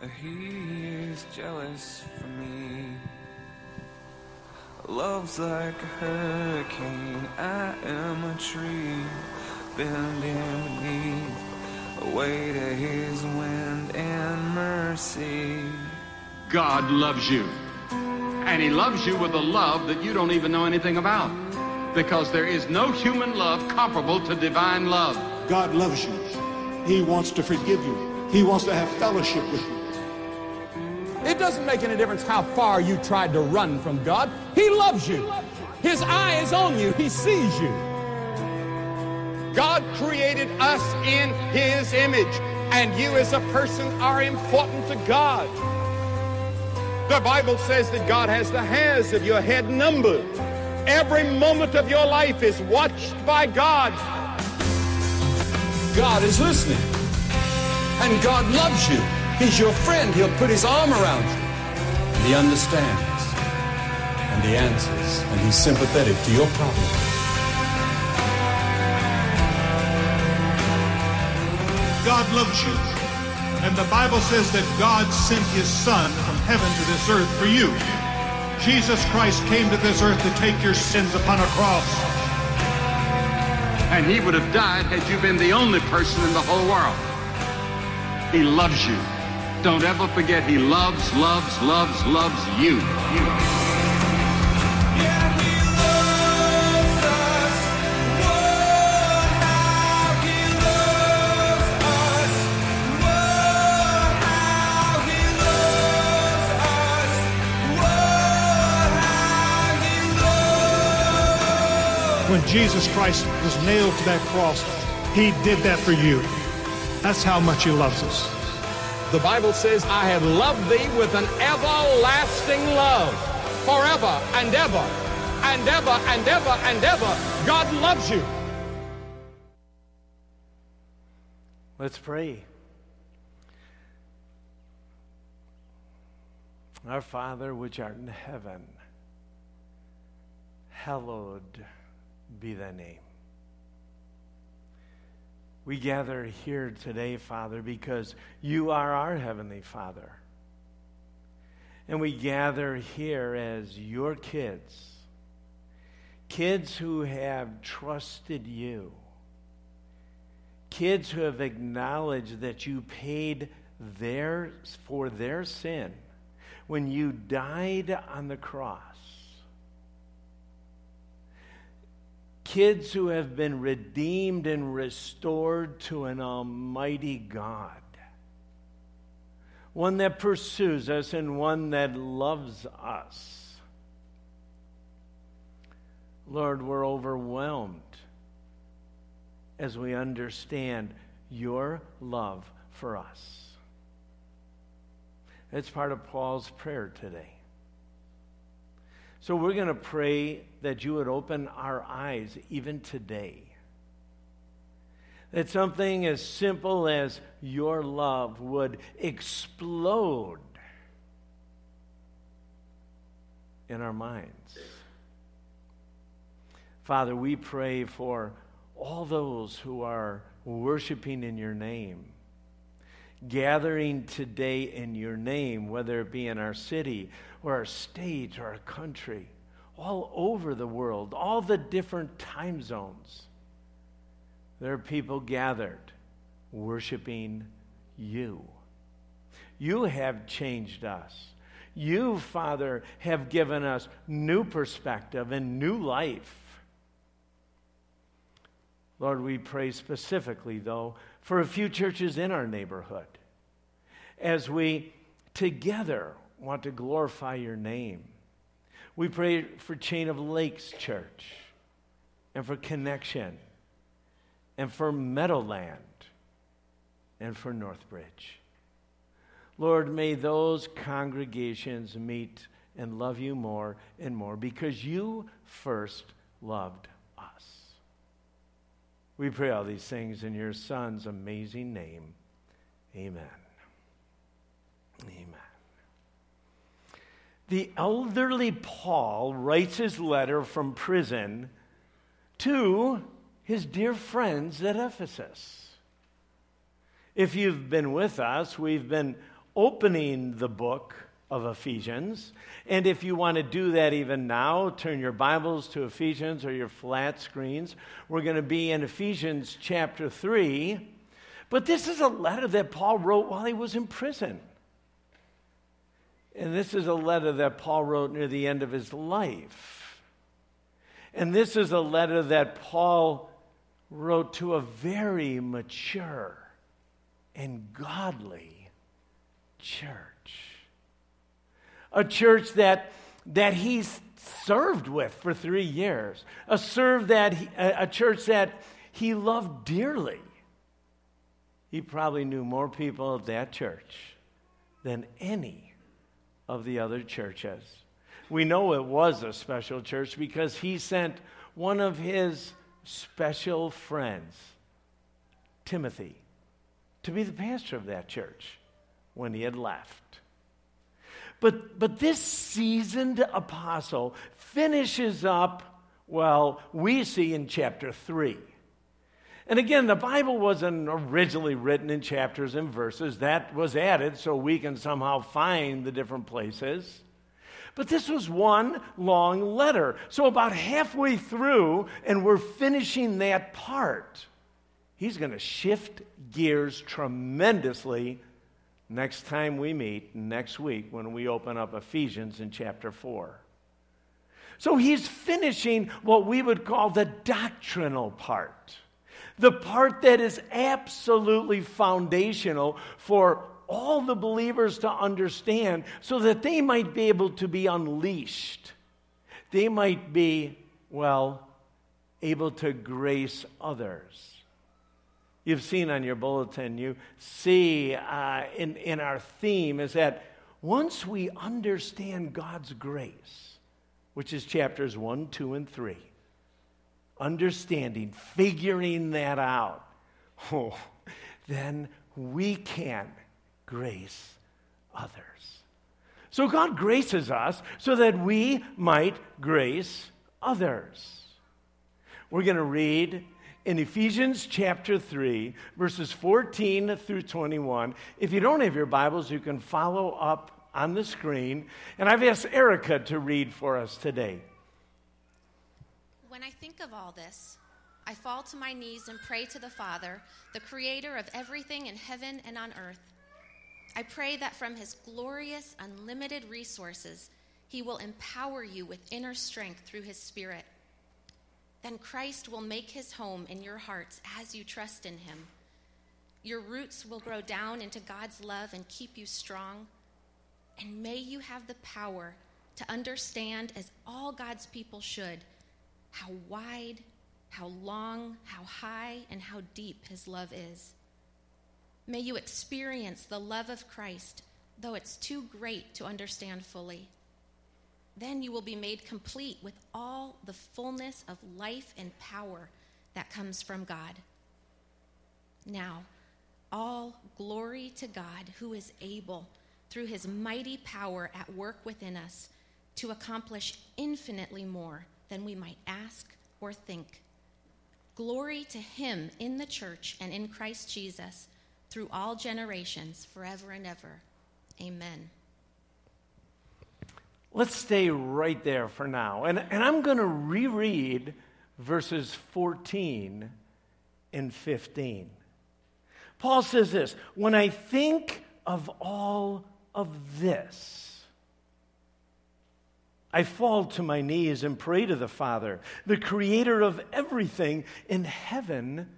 He is jealous for me. Love's like a hurricane. I am a tree bending beneath a weight of His wind and mercy. God loves you. And He loves you with a love that you don't even know anything about. Because there is no human love comparable to divine love. God loves you. He wants to forgive you. He wants to have fellowship with you. It doesn't make any difference how far you tried to run from God. He loves you. His eye is on you. He sees you. God created us in His image, and you as a person are important to God. The Bible says that God has the hairs of your head numbered. Every moment of your life is watched by God. God is listening. And God loves you. He's your friend. He'll put his arm around you. And he understands. And he answers. And he's sympathetic to your problem. God loves you. And the Bible says that God sent his son from heaven to this earth for you. Jesus Christ came to this earth to take your sins upon a cross. And he would have died had you been the only person in the whole world. He loves you. Don't ever forget he loves, loves, loves, loves you. you. When Jesus Christ was nailed to that cross, he did that for you. That's how much he loves us. The Bible says, I have loved thee with an everlasting love. Forever and ever and ever and ever and ever. God loves you. Let's pray. Our Father, which art in heaven, hallowed be thy name. We gather here today, Father, because you are our Heavenly Father. And we gather here as your kids, kids who have trusted you, kids who have acknowledged that you paid their, for their sin when you died on the cross. Kids who have been redeemed and restored to an almighty God. One that pursues us and one that loves us. Lord, we're overwhelmed as we understand your love for us. It's part of Paul's prayer today. So we're going to pray that you would open our eyes even today. That something as simple as your love would explode in our minds. Father, we pray for all those who are worshiping in your name, gathering today in your name, whether it be in our city or our state or our country, all over the world, all the different time zones. There are people gathered worshiping you. You have changed us. You, Father, have given us new perspective and new life. Lord, we pray specifically, though, for a few churches in our neighborhood as we together want to glorify your name. We pray for Chain of Lakes Church and for Connection and for Meadowland and for Northbridge. Lord, may those congregations meet and love you more and more because you first loved. We pray all these things in your Son's amazing name. Amen. Amen. The elderly Paul writes his letter from prison to his dear friends at Ephesus. If you've been with us, we've been opening the book of Ephesians. And if you want to do that even now, turn your Bibles to Ephesians or your flat screens. We're going to be in Ephesians chapter 3. But this is a letter that Paul wrote while he was in prison. And this is a letter that Paul wrote near the end of his life. And this is a letter that Paul wrote to a very mature and godly church. A church that, that he served with for three years, a, serve that he, a, a church that he loved dearly. He probably knew more people at that church than any of the other churches. We know it was a special church because he sent one of his special friends, Timothy, to be the pastor of that church when he had left. But, but this seasoned apostle finishes up, well, we see in chapter 3. And again, the Bible wasn't originally written in chapters and verses. That was added so we can somehow find the different places. But this was one long letter. So, about halfway through, and we're finishing that part, he's going to shift gears tremendously next time we meet, next week, when we open up Ephesians in chapter 4. So, he's finishing what we would call the doctrinal part the part that is absolutely foundational for all the believers to understand so that they might be able to be unleashed. They might be, well, able to grace others. You've seen on your bulletin, you see uh, in, in our theme is that once we understand God's grace, which is chapters 1, 2, and 3, understanding, figuring that out, oh, then we can grace others. So God graces us so that we might grace others. We're going to read in Ephesians chapter 3, verses 14 through 21. If you don't have your Bibles, you can follow up on the screen. And I've asked Erica to read for us today. When I think of all this, I fall to my knees and pray to the Father, the creator of everything in heaven and on earth. I pray that from his glorious, unlimited resources, he will empower you with inner strength through his Spirit. Then Christ will make his home in your hearts as you trust in him. Your roots will grow down into God's love and keep you strong. And may you have the power to understand, as all God's people should how wide, how long, how high, and how deep his love is. May you experience the love of Christ, though it's too great to understand fully. Then you will be made complete with all the fullness of life and power that comes from God. Now, all glory to God who is able, through his mighty power at work within us, to accomplish infinitely more than we might ask or think. Glory to him in the church and in Christ Jesus through all generations, forever and ever. Amen. Let's stay right there for now. And, and I'm going to reread verses 14 and 15. Paul says this When I think of all of this, I fall to my knees and pray to the Father, the creator of everything in heaven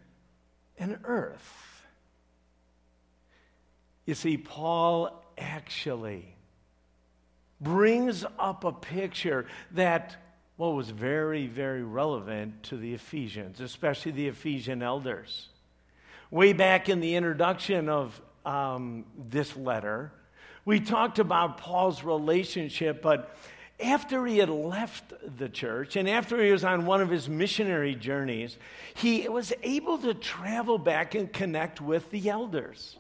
and earth. You see, Paul actually brings up a picture that well, was very, very relevant to the Ephesians, especially the Ephesian elders. Way back in the introduction of um, this letter, we talked about Paul's relationship, but after he had left the church and after he was on one of his missionary journeys, he was able to travel back and connect with the elders.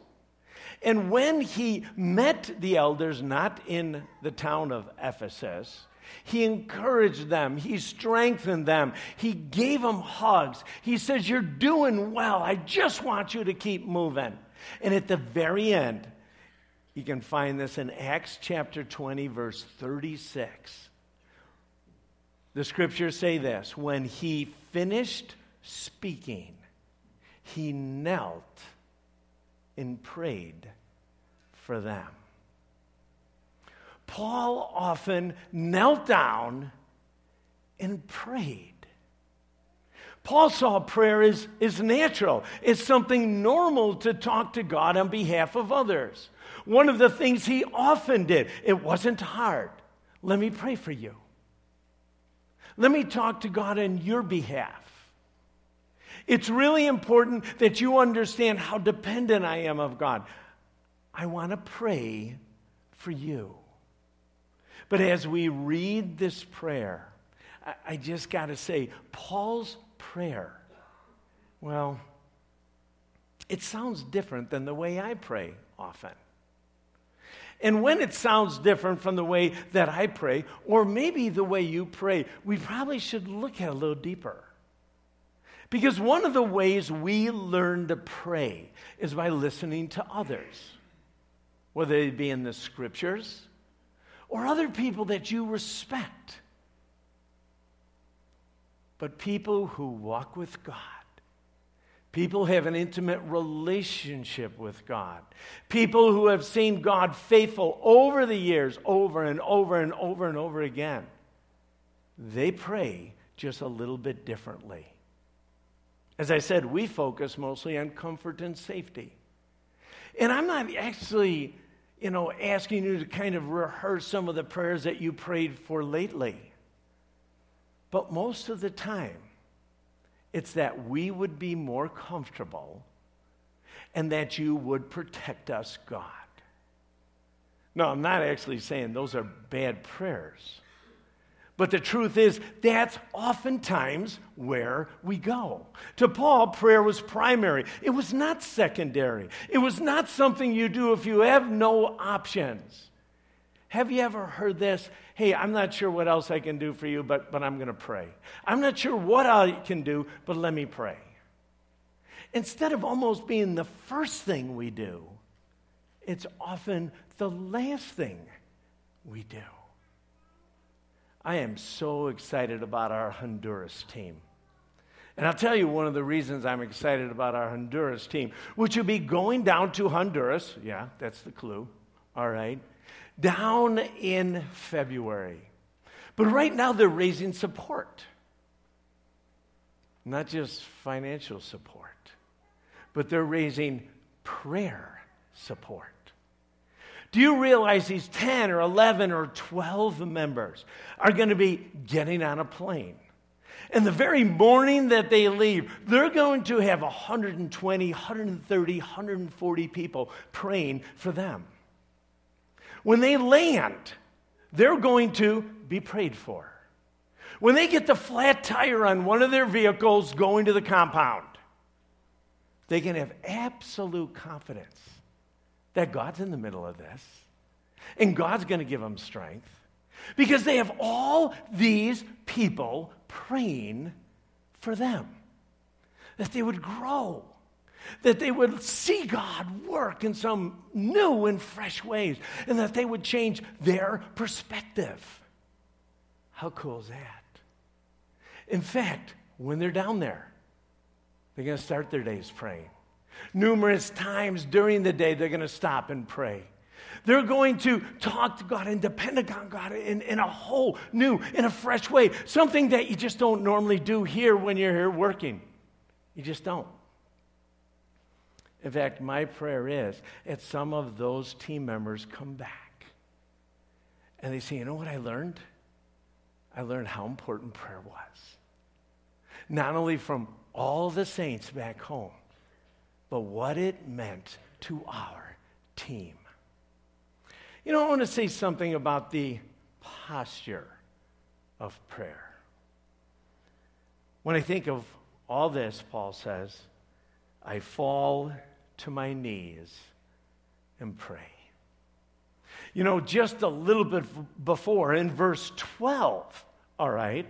And when he met the elders, not in the town of Ephesus, he encouraged them. He strengthened them. He gave them hugs. He says, You're doing well. I just want you to keep moving. And at the very end, You can find this in Acts chapter 20, verse 36. The scriptures say this when he finished speaking, he knelt and prayed for them. Paul often knelt down and prayed. Paul saw prayer as, as natural. It's something normal to talk to God on behalf of others. One of the things he often did, it wasn't hard. Let me pray for you. Let me talk to God on your behalf. It's really important that you understand how dependent I am of God. I want to pray for you. But as we read this prayer, I, just got to say, Paul's prayer, well, it sounds different than the way I pray often. And when it sounds different from the way that I pray, or maybe the way you pray, we probably should look at it a little deeper. Because one of the ways we learn to pray is by listening to others, whether they be in the scriptures or other people that you respect. But people who walk with God, people who have an intimate relationship with God, people who have seen God faithful over the years, over and over and over and over again, they pray just a little bit differently. As I said, we focus mostly on comfort and safety. And I'm not actually you know, asking you to kind of rehearse some of the prayers that you prayed for lately. But most of the time, it's that we would be more comfortable and that you would protect us, God. No, I'm not actually saying those are bad prayers. But the truth is, that's oftentimes where we go. To Paul, prayer was primary, it was not secondary. It was not something you do if you have no options. Have you ever heard this? Hey, I'm not sure what else I can do for you, but, but I'm going to pray. I'm not sure what I can do, but let me pray. Instead of almost being the first thing we do, it's often the last thing we do. I am so excited about our Honduras team. And I'll tell you one of the reasons I'm excited about our Honduras team, which will be going down to Honduras. Yeah, that's the clue. All right. Down in February. But right now they're raising support. Not just financial support, but they're raising prayer support. Do you realize these 10 or 11 or 12 members are going to be getting on a plane? And the very morning that they leave, they're going to have 120, 130, 140 people praying for them. When they land, they're going to be prayed for. When they get the flat tire on one of their vehicles going to the compound, they can have absolute confidence that God's in the middle of this and God's going to give them strength because they have all these people praying for them that they would grow, that they would see God work in some new and fresh ways, and that they would change their perspective. How cool is that? In fact, when they're down there, they're going to start their days praying. Numerous times during the day, they're going to stop and pray. They're going to talk to God and depend on God in, in a whole new, in a fresh way. Something that you just don't normally do here when you're here working. You just don't. In fact, my prayer is that some of those team members come back and they say, you know what I learned? I learned how important prayer was. Not only from all the saints back home, but what it meant to our team. You know, I want to say something about the posture of prayer. When I think of all this, Paul says, I fall to my knees and pray. You know, just a little bit before, in verse 12, all right,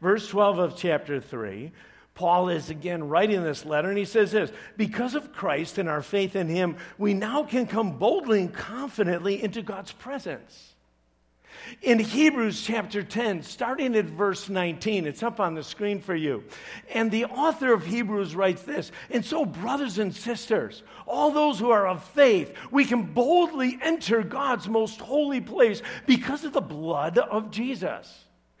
verse 12 of chapter 3, Paul is again writing this letter, and he says this Because of Christ and our faith in him, we now can come boldly and confidently into God's presence. In Hebrews chapter 10, starting at verse 19, it's up on the screen for you. And the author of Hebrews writes this And so, brothers and sisters, all those who are of faith, we can boldly enter God's most holy place because of the blood of Jesus.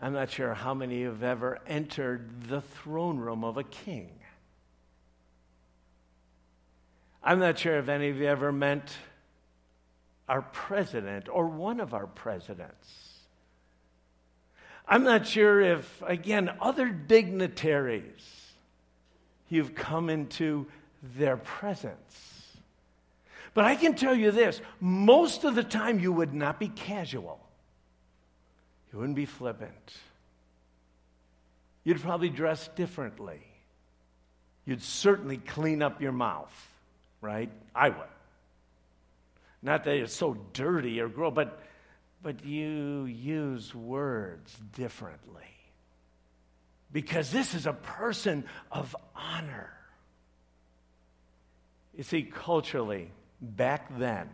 I'm not sure how many have ever entered the throne room of a king. I'm not sure if any of you ever met our president or one of our presidents. I'm not sure if, again, other dignitaries, you've come into their presence. But I can tell you this most of the time, you would not be casual. You wouldn't be flippant. You'd probably dress differently. You'd certainly clean up your mouth, right? I would. Not that it's so dirty or gross, but, but you use words differently. Because this is a person of honor. You see, culturally, back then,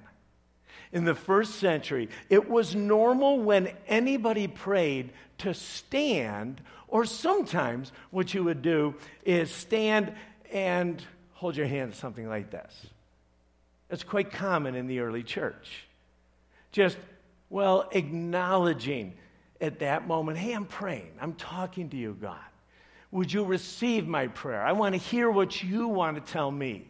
in the first century, it was normal when anybody prayed to stand, or sometimes what you would do is stand and hold your hand something like this. It's quite common in the early church. Just, well, acknowledging at that moment, hey, I'm praying, I'm talking to you, God. Would you receive my prayer? I want to hear what you want to tell me.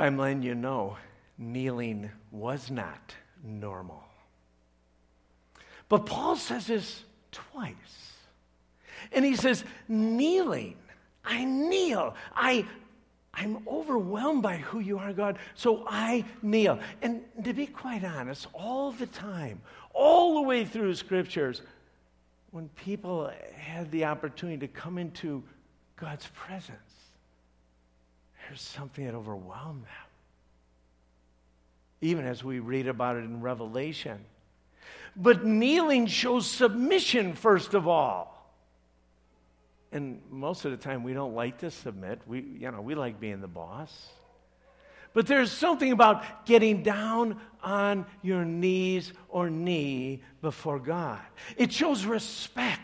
I'm letting you know kneeling was not normal. But Paul says this twice. And he says, kneeling. I kneel. I, I'm overwhelmed by who you are, God, so I kneel. And to be quite honest, all the time, all the way through scriptures, when people had the opportunity to come into God's presence, there's something that overwhelmed them. Even as we read about it in Revelation. But kneeling shows submission, first of all. And most of the time, we don't like to submit. We, you know, we like being the boss. But there's something about getting down on your knees or knee before God. It shows respect,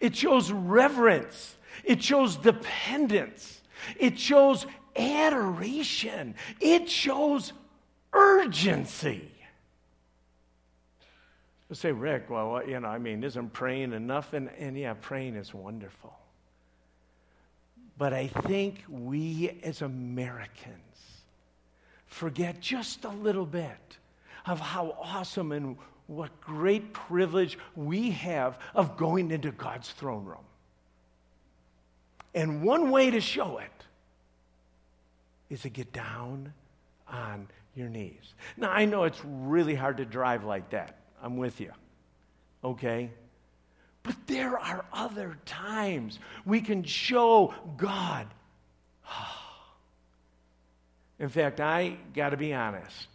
it shows reverence, it shows dependence, it shows adoration. It shows urgency. You say, Rick, well, you know, I mean, isn't praying enough? And, and yeah, praying is wonderful. But I think we as Americans forget just a little bit of how awesome and what great privilege we have of going into God's throne room. And one way to show it is to get down on your knees. Now, I know it's really hard to drive like that. I'm with you. Okay? But there are other times we can show God. In fact, I got to be honest.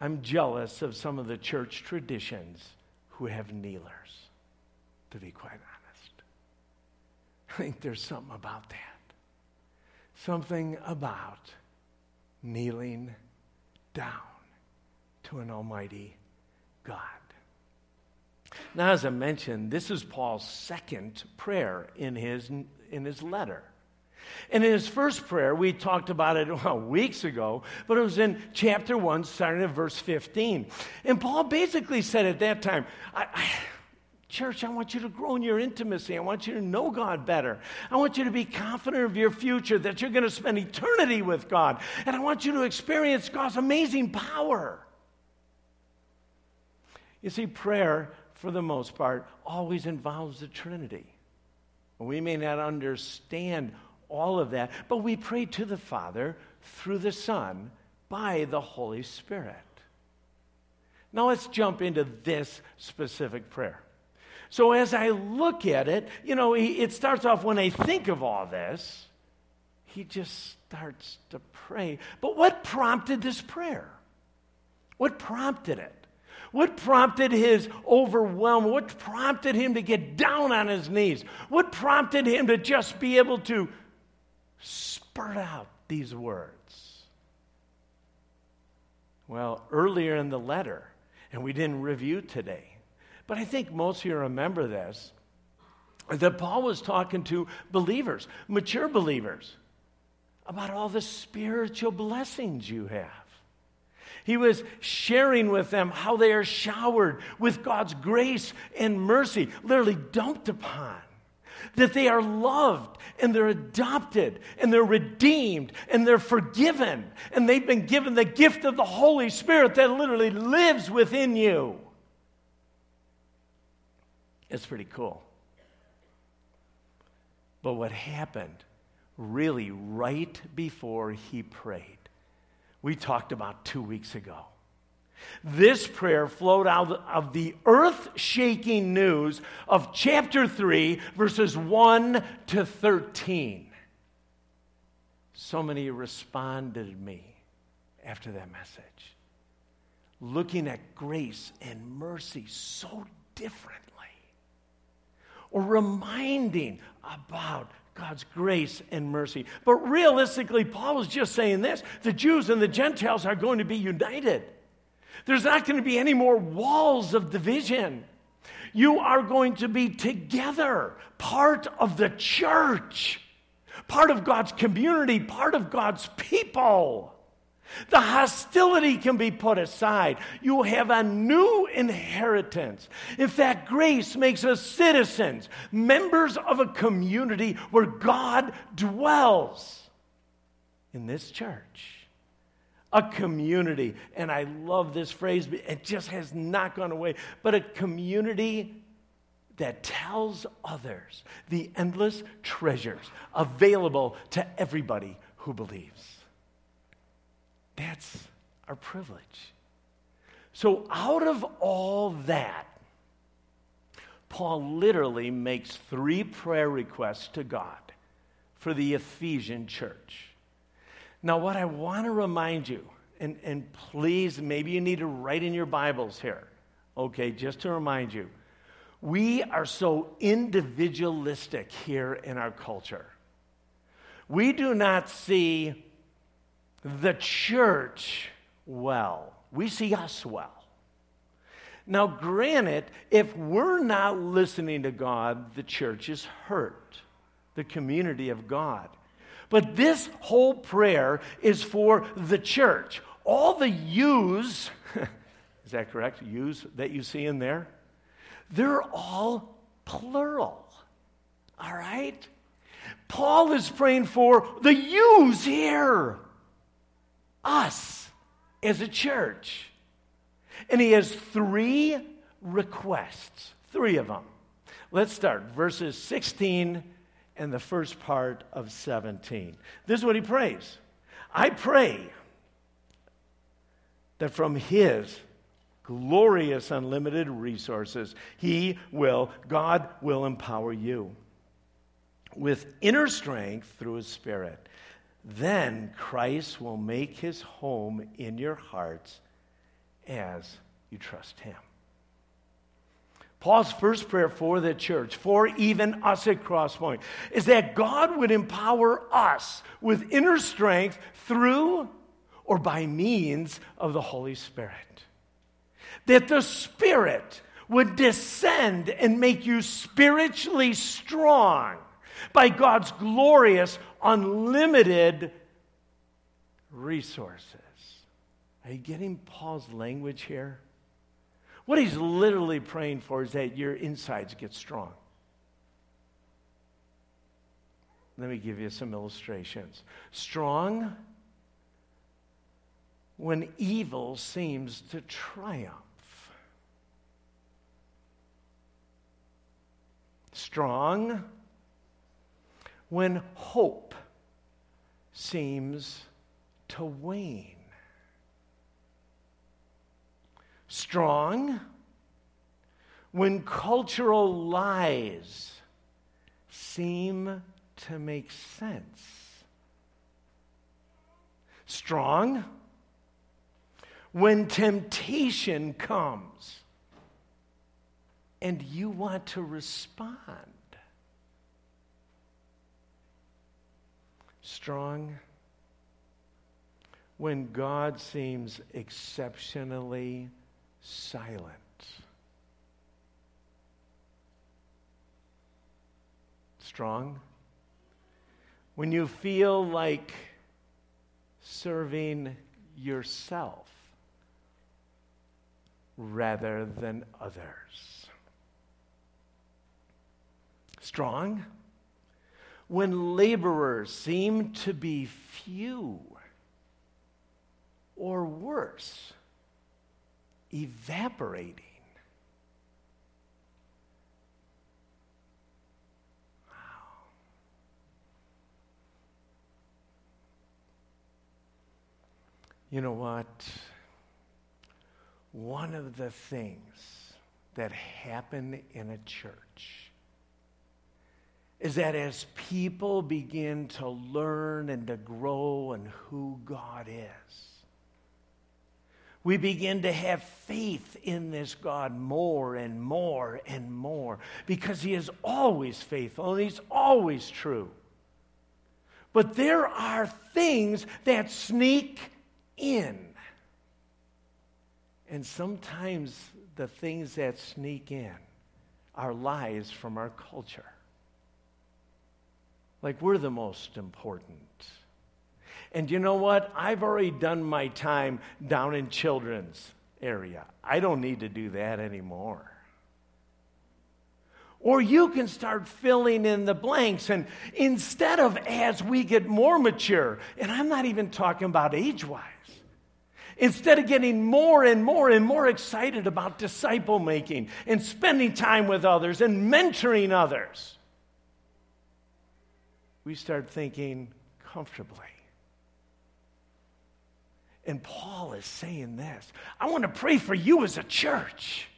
I'm jealous of some of the church traditions who have kneelers, to be quite honest. I think there's something about that something about kneeling down to an almighty God. Now, as I mentioned, this is Paul's second prayer in his, in his letter. And in his first prayer, we talked about it well, weeks ago, but it was in chapter 1, starting at verse 15. And Paul basically said at that time, I, I Church, I want you to grow in your intimacy. I want you to know God better. I want you to be confident of your future, that you're going to spend eternity with God. And I want you to experience God's amazing power. You see, prayer for the most part, always involves the Trinity. We may not understand all of that, but we pray to the Father through the Son by the Holy Spirit. Now let's jump into this specific prayer. So as I look at it, you know, it starts off when I think of all this, he just starts to pray. But what prompted this prayer? What prompted it? What prompted his overwhelm? What prompted him to get down on his knees? What prompted him to just be able to spurt out these words? Well, earlier in the letter, and we didn't review today, but I think most of you remember this that Paul was talking to believers, mature believers, about all the spiritual blessings you have. He was sharing with them how they are showered with God's grace and mercy, literally dumped upon. That they are loved and they're adopted and they're redeemed and they're forgiven and they've been given the gift of the Holy Spirit that literally lives within you. It's pretty cool. But what happened really right before he prayed, we talked about two weeks ago. This prayer flowed out of the earth shaking news of chapter 3, verses 1 to 13. So many responded to me after that message, looking at grace and mercy so different or reminding about God's grace and mercy. But realistically, Paul was just saying this the Jews and the Gentiles are going to be united. There's not going to be any more walls of division. You are going to be together, part of the church, part of God's community, part of God's people. The hostility can be put aside. You have a new inheritance. In fact, grace makes us citizens, members of a community where God dwells in this church. A community, and I love this phrase, it just has not gone away, but a community that tells others the endless treasures available to everybody who believes. That's our privilege. So, out of all that, Paul literally makes three prayer requests to God for the Ephesian church. Now, what I want to remind you, and, and please, maybe you need to write in your Bibles here, okay, just to remind you, we are so individualistic here in our culture. We do not see the church well. We see us well. Now, granted, if we're not listening to God, the church is hurt, the community of God. But this whole prayer is for the church. All the yous, is that correct? Yous that you see in there? They're all plural. All right? Paul is praying for the yous here us as a church. And he has three requests, three of them. Let's start verses 16 and the first part of 17. This is what he prays I pray that from his glorious unlimited resources, he will, God will empower you with inner strength through his spirit then Christ will make his home in your hearts as you trust him. Paul's first prayer for the church, for even us at Crosspoint, is that God would empower us with inner strength through or by means of the Holy Spirit. That the Spirit would descend and make you spiritually strong by God's glorious, unlimited resources. Are you getting Paul's language here? What he's literally praying for is that your insides get strong. Let me give you some illustrations. Strong when evil seems to triumph. Strong when hope seems to wane. Strong when cultural lies seem to make sense. Strong when temptation comes and you want to respond. Strong when God seems exceptionally silent. Strong when you feel like serving yourself rather than others. Strong when laborers seem to be few or worse, evaporating. You know what? One of the things that happen in a church is that as people begin to learn and to grow in who God is, we begin to have faith in this God more and more and more because He is always faithful and He's always true. But there are things that sneak in. And sometimes the things that sneak in are lies from our culture. Like we're the most important. And you know what? I've already done my time down in children's area. I don't need to do that anymore. Or you can start filling in the blanks. And instead of as we get more mature, and I'm not even talking about age wise, instead of getting more and more and more excited about disciple making and spending time with others and mentoring others, we start thinking comfortably. And Paul is saying this I want to pray for you as a church.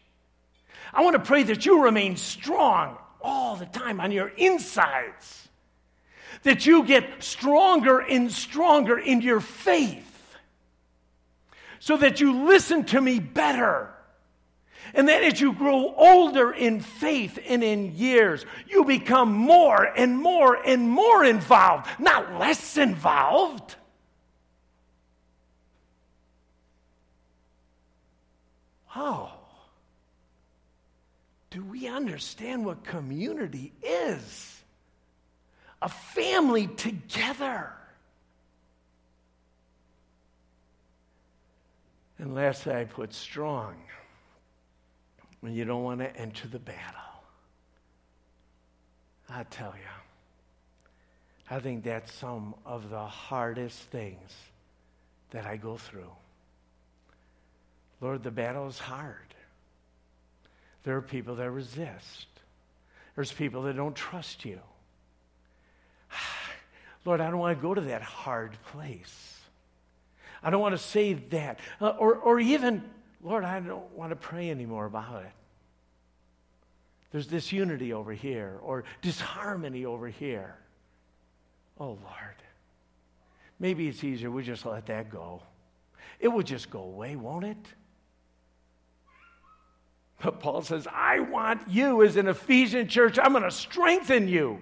I want to pray that you remain strong all the time on your insides, that you get stronger and stronger in your faith so that you listen to me better. And then as you grow older in faith and in years, you become more and more and more involved, not less involved. Oh, do we understand what community is? A family together. And lastly, I put strong when you don't want to enter the battle. I tell you, I think that's some of the hardest things that I go through. Lord, the battle is hard. There are people that resist. There's people that don't trust you. Lord, I don't want to go to that hard place. I don't want to say that. Uh, or, or even, Lord, I don't want to pray anymore about it. There's disunity over here or disharmony over here. Oh, Lord. Maybe it's easier we just let that go. It will just go away, won't it? But Paul says, I want you as an Ephesian church, I'm going to strengthen you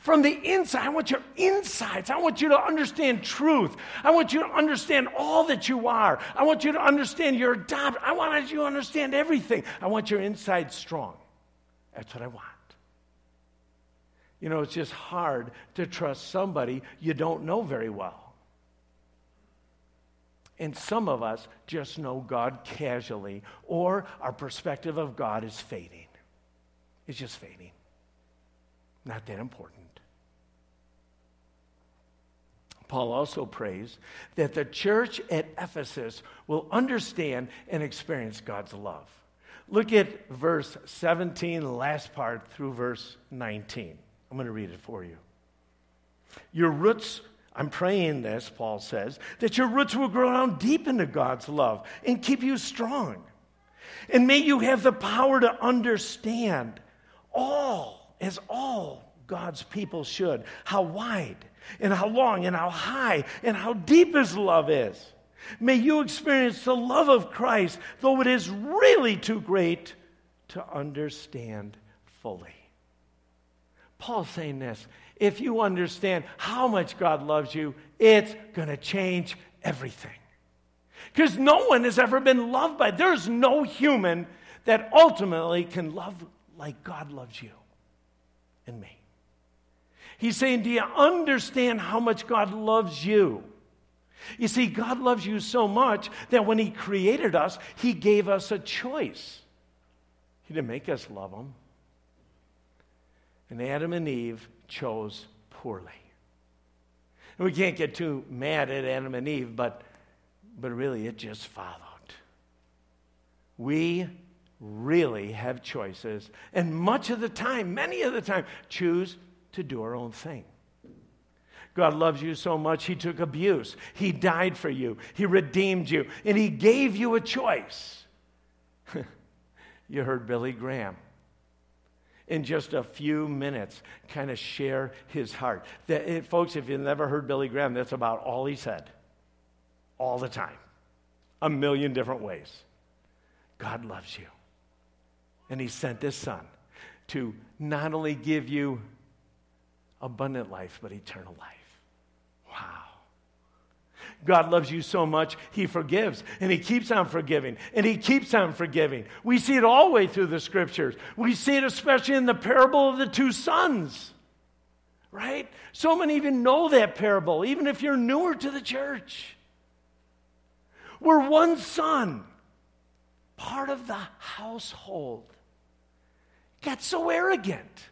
from the inside. I want your insides. I want you to understand truth. I want you to understand all that you are. I want you to understand your adopted. I want you to understand everything. I want your inside strong. That's what I want. You know, it's just hard to trust somebody you don't know very well. And some of us just know God casually, or our perspective of God is fading. It's just fading. Not that important. Paul also prays that the church at Ephesus will understand and experience God's love. Look at verse 17, last part through verse 19. I'm going to read it for you. Your roots, I'm praying this, Paul says, that your roots will grow down deep into God's love and keep you strong. And may you have the power to understand all, as all God's people should, how wide and how long and how high and how deep His love is. May you experience the love of Christ, though it is really too great to understand fully. Paul's saying this if you understand how much God loves you, it's going to change everything. Because no one has ever been loved by, there's no human that ultimately can love like God loves you and me. He's saying, Do you understand how much God loves you? You see, God loves you so much that when He created us, He gave us a choice. He didn't make us love Him. And Adam and Eve chose poorly. And we can't get too mad at Adam and Eve, but, but really it just followed. We really have choices, and much of the time, many of the time, choose to do our own thing. God loves you so much, He took abuse. He died for you. He redeemed you. And He gave you a choice. you heard Billy Graham. In just a few minutes, kind of share his heart. That, it, eh, folks, if you've never heard Billy Graham, that's about all he said. All the time. A million different ways. God loves you. And He sent His Son to not only give you abundant life, but eternal life. Wow. God loves you so much, He forgives, and He keeps on forgiving, and He keeps on forgiving. We see it all the way through the scriptures. We see it especially in the parable of the two sons, right? So many even know that parable, even if you're newer to the church. Where one son, part of the household, got so arrogant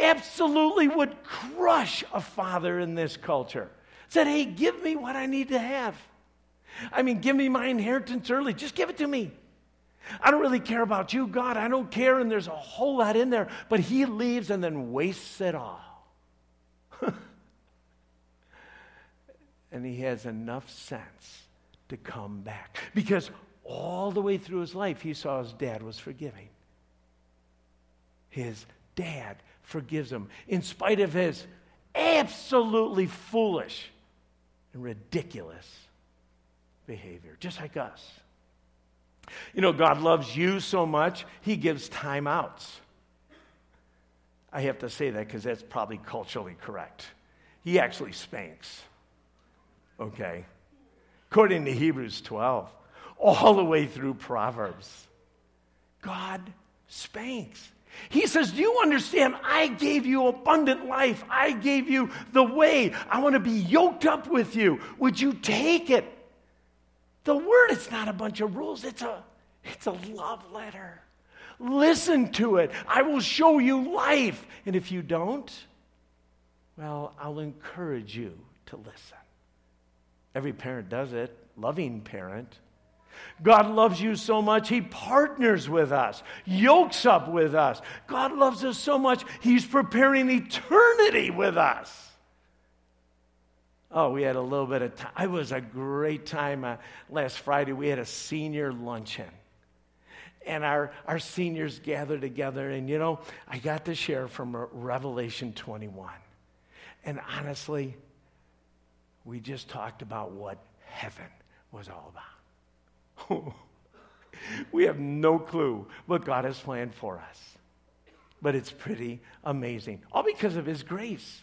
absolutely would crush a father in this culture. Said, hey, give me what I need to have. I mean, give me my inheritance early. Just give it to me. I don't really care about you, God. I don't care. And there's a whole lot in there. But he leaves and then wastes it all. and he has enough sense to come back. Because all the way through his life, he saw his dad was forgiving. His dad forgives him in spite of his absolutely foolish and ridiculous behavior, just like us. You know, God loves you so much, He gives timeouts. I have to say that because that's probably culturally correct. He actually spanks. Okay? According to Hebrews 12, all the way through Proverbs, God spanks. He says, Do you understand? I gave you abundant life. I gave you the way. I want to be yoked up with you. Would you take it? The word is not a bunch of rules, it's a, it's a love letter. Listen to it. I will show you life. And if you don't, well, I'll encourage you to listen. Every parent does it, loving parent. God loves you so much, He partners with us, yokes up with us. God loves us so much, He's preparing eternity with us. Oh, we had a little bit of time. It was a great time uh, last Friday. We had a senior luncheon. And our, our seniors gathered together. And, you know, I got to share from Revelation 21. And honestly, we just talked about what heaven was all about. we have no clue what God has planned for us. But it's pretty amazing, all because of His grace.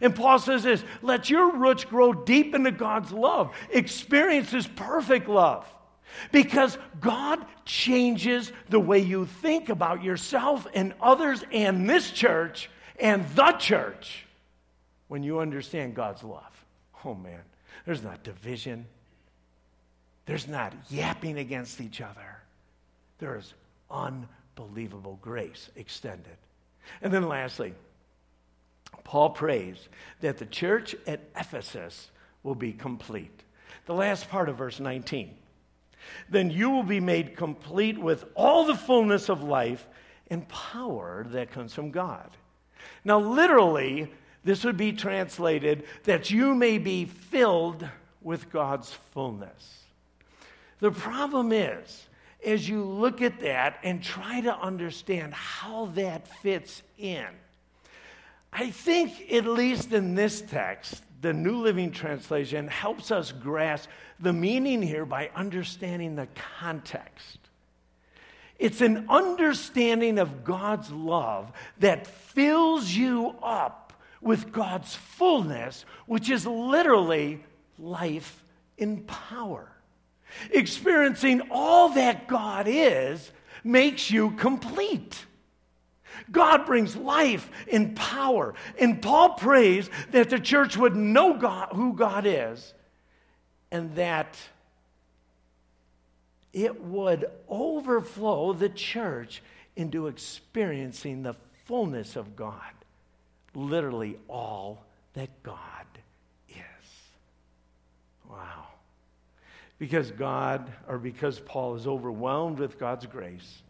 And Paul says this let your roots grow deep into God's love, experience His perfect love. Because God changes the way you think about yourself and others and this church and the church when you understand God's love. Oh man, there's not division, there's not yapping against each other. There is unbelievable grace extended. And then lastly, Paul prays that the church at Ephesus will be complete. The last part of verse 19. then you will be made complete with all the fullness of life and power that comes from God. Now, literally, this would be translated that you may be filled with God's fullness. The problem is, as you look at that and try to understand how that fits in, I think, at least in this text, the New Living Translation helps us grasp the meaning here by understanding the context. It's an understanding of God's love that fills you up with God's fullness, which is literally life in power. Experiencing all that God is makes you complete. God brings life and power. And Paul prays that the church would know God, who God is and that it would overflow the church into experiencing the fullness of God. Literally all that God is. Wow. Because God, or because Paul is overwhelmed with God's grace,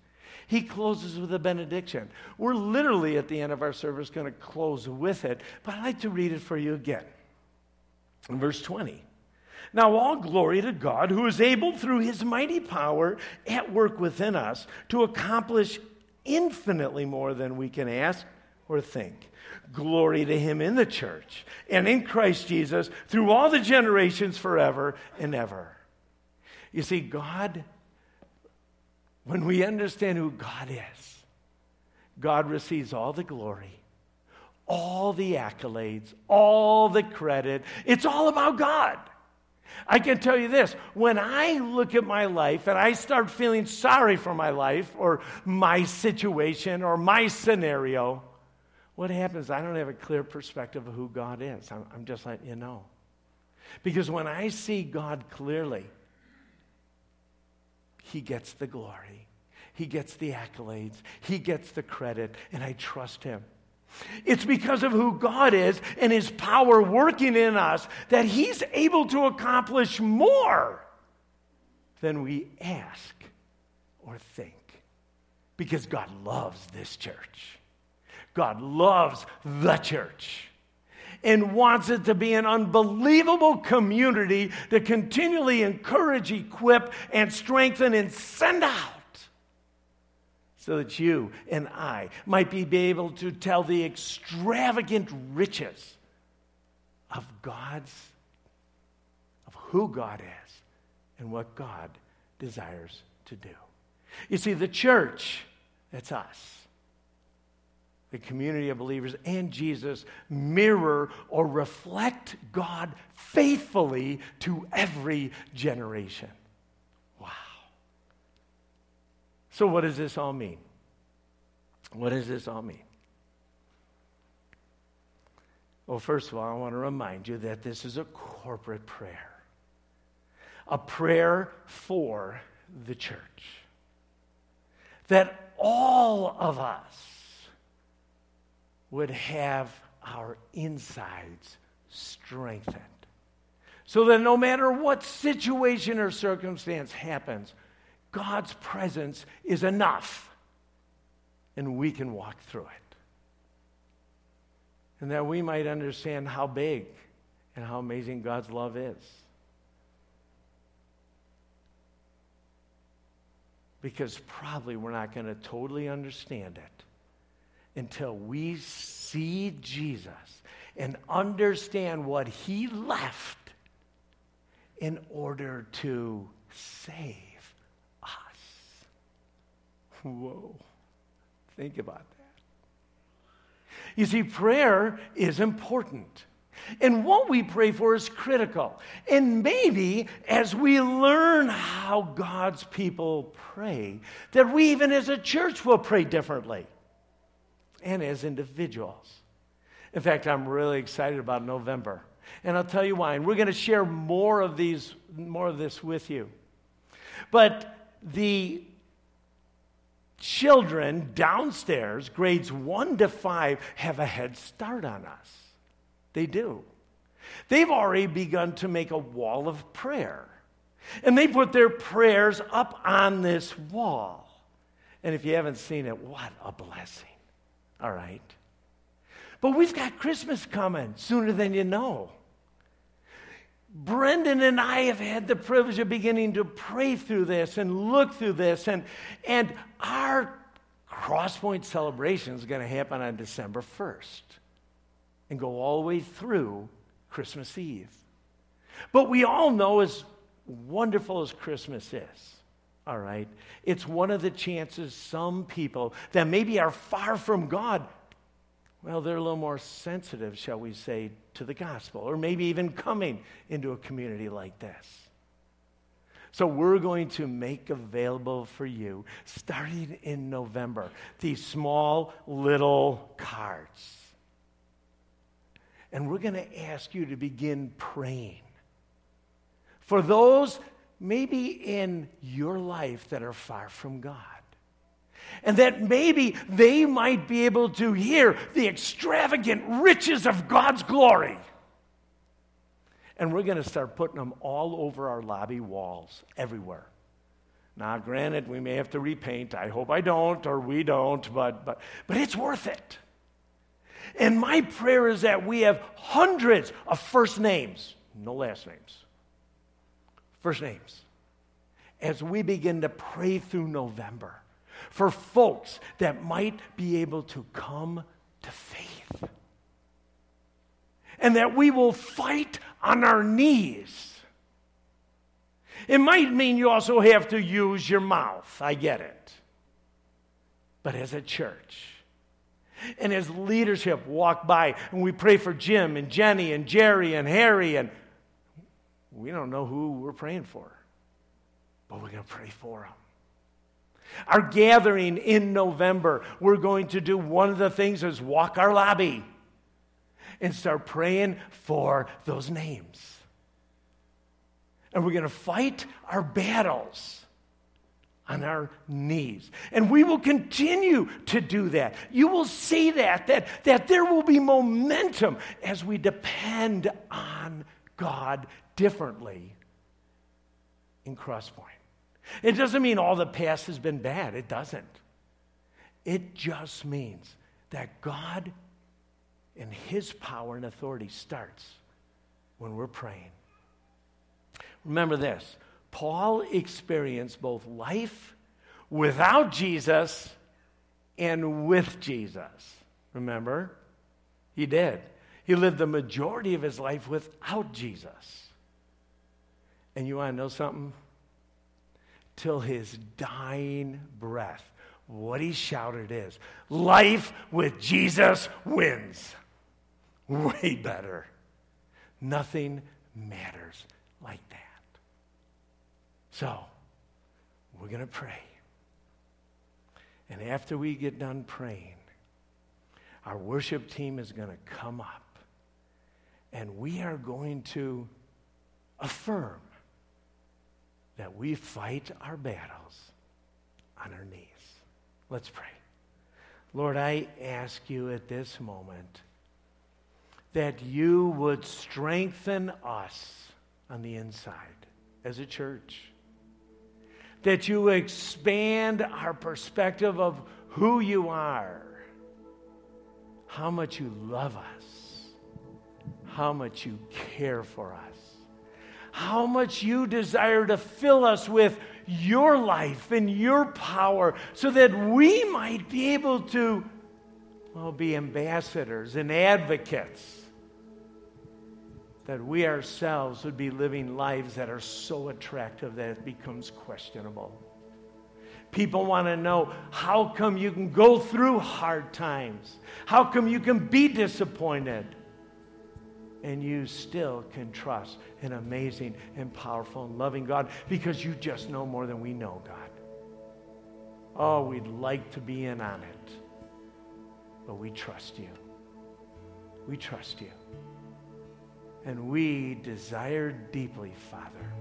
he closes with a benediction. We're literally at the end of our service going to close with it, but I'd like to read it for you again. In verse 20. Now, all glory to God, who is able through his mighty power at work within us to accomplish infinitely more than we can ask or think. Glory to him in the church and in Christ Jesus through all the generations forever and ever. You see, God when we understand who God is, God receives all the glory, all the accolades, all the credit. It's all about God. I can tell you this when I look at my life and I start feeling sorry for my life or my situation or my scenario, what happens? I don't have a clear perspective of who God is. I'm, I'm just letting you know. Because when I see God clearly, he gets the glory, He gets the accolades, He gets the credit, and I trust Him. It's because of who God is and His power working in us that He's able to accomplish more than we ask or think. Because God loves this church. God loves the church and wants it to be an unbelievable community to continually encourage, equip, and strengthen and send out so that you and I might be able to tell the extravagant riches of God's, of who God is and what God desires to do. You see, the church, that's us the community of believers and Jesus mirror or reflect God faithfully to every generation. Wow. So, what does this all mean? What does this all mean? Well, first of all, I want to remind you that this is a corporate prayer, a prayer for the church. That all of us would have our insides strengthened. So that no matter what situation or circumstance happens, God's presence is enough and we can walk through it. And that we might understand how big and how amazing God's love is. Because probably we're not going to totally understand it until we see Jesus and understand what he left in order to save us. Whoa. Think about that. You see, prayer is important. And what we pray for is critical. And maybe as we learn how God's people pray, that we, even as a church, will pray differently and as individuals. In fact, I'm really excited about November. And I'll tell you why. And we're going to share more of these, more of this with you. But the children downstairs, grades one to five, have a head start on us. They do. They've already begun to make a wall of prayer. And they put their prayers up on this wall. And if you haven't seen it, what a blessing. All right. But we've got Christmas coming sooner than you know. Brendan and I have had the privilege of beginning to pray through this and look through this, and, and our Crosspoint celebration is going to happen on December 1st and go all the way through Christmas Eve. But we all know, as wonderful as Christmas is, all right, it's one of the chances some people that maybe are far from God, well, they're a little more sensitive, shall we say, to the gospel, or maybe even coming into a community like this. So, we're going to make available for you, starting in November, these small little cards. And we're going to ask you to begin praying for those maybe in your life that are far from God. And that maybe they might be able to hear the extravagant riches of God's glory. And we're going to start putting them all over our lobby walls, everywhere. Now, granted, we may have to repaint. I hope I don't, or we don't, but, but, but it's worth it. And my prayer is that we have hundreds of first names, no last names, first names, as we begin to pray through November for folks that might be able to come to faith. And that we will fight on our knees. It might mean you also have to use your mouth. I get it. But as a church, and as leadership walk by, and we pray for Jim and Jenny and Jerry and Harry, and we don't know who we're praying for, but we're going to pray for them. Our gathering in November, we're going to do one of the things is walk our lobby and start praying for those names. And we're going to fight our battles on our knees. And we will continue to do that. You will see that, that, that there will be momentum as we depend on God differently in Crosspoint. It doesn't mean all the past has been bad. It doesn't. It just means that God and His power and authority starts when we're praying. Remember this Paul experienced both life without Jesus and with Jesus. Remember? He did. He lived the majority of his life without Jesus. And you want to know something? Till his dying breath, what he shouted is life with Jesus wins. Way better. Nothing matters like that. So, we're going to pray. And after we get done praying, our worship team is going to come up and we are going to affirm that we fight our battles on our knees. Let's pray. Lord, I ask you at this moment that you would strengthen us on the inside as a church that you expand our perspective of who you are, how much you love us, how much you care for us, how much you desire to fill us with your life and your power so that we might be able to well, be ambassadors and advocates that we ourselves would be living lives that are so attractive that it becomes questionable. People want to know how come you can go through hard times? How come you can be disappointed? And you still can trust an amazing and powerful and loving God because you just know more than we know, God. Oh, we'd like to be in on it, but we trust you. We trust you. And we desire deeply, Father,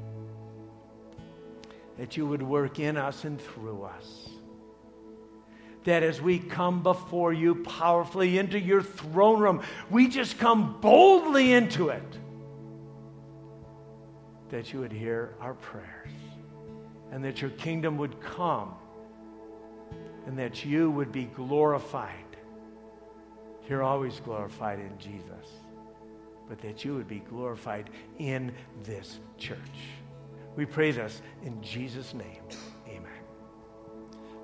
that you would work in us and through us. That as we come before you powerfully into your throne room, we just come boldly into it. that you would hear our prayers and that your kingdom would come and that you would be glorified. You're always glorified in Jesus, but that you would be glorified in this church. We pray this in Jesus' name.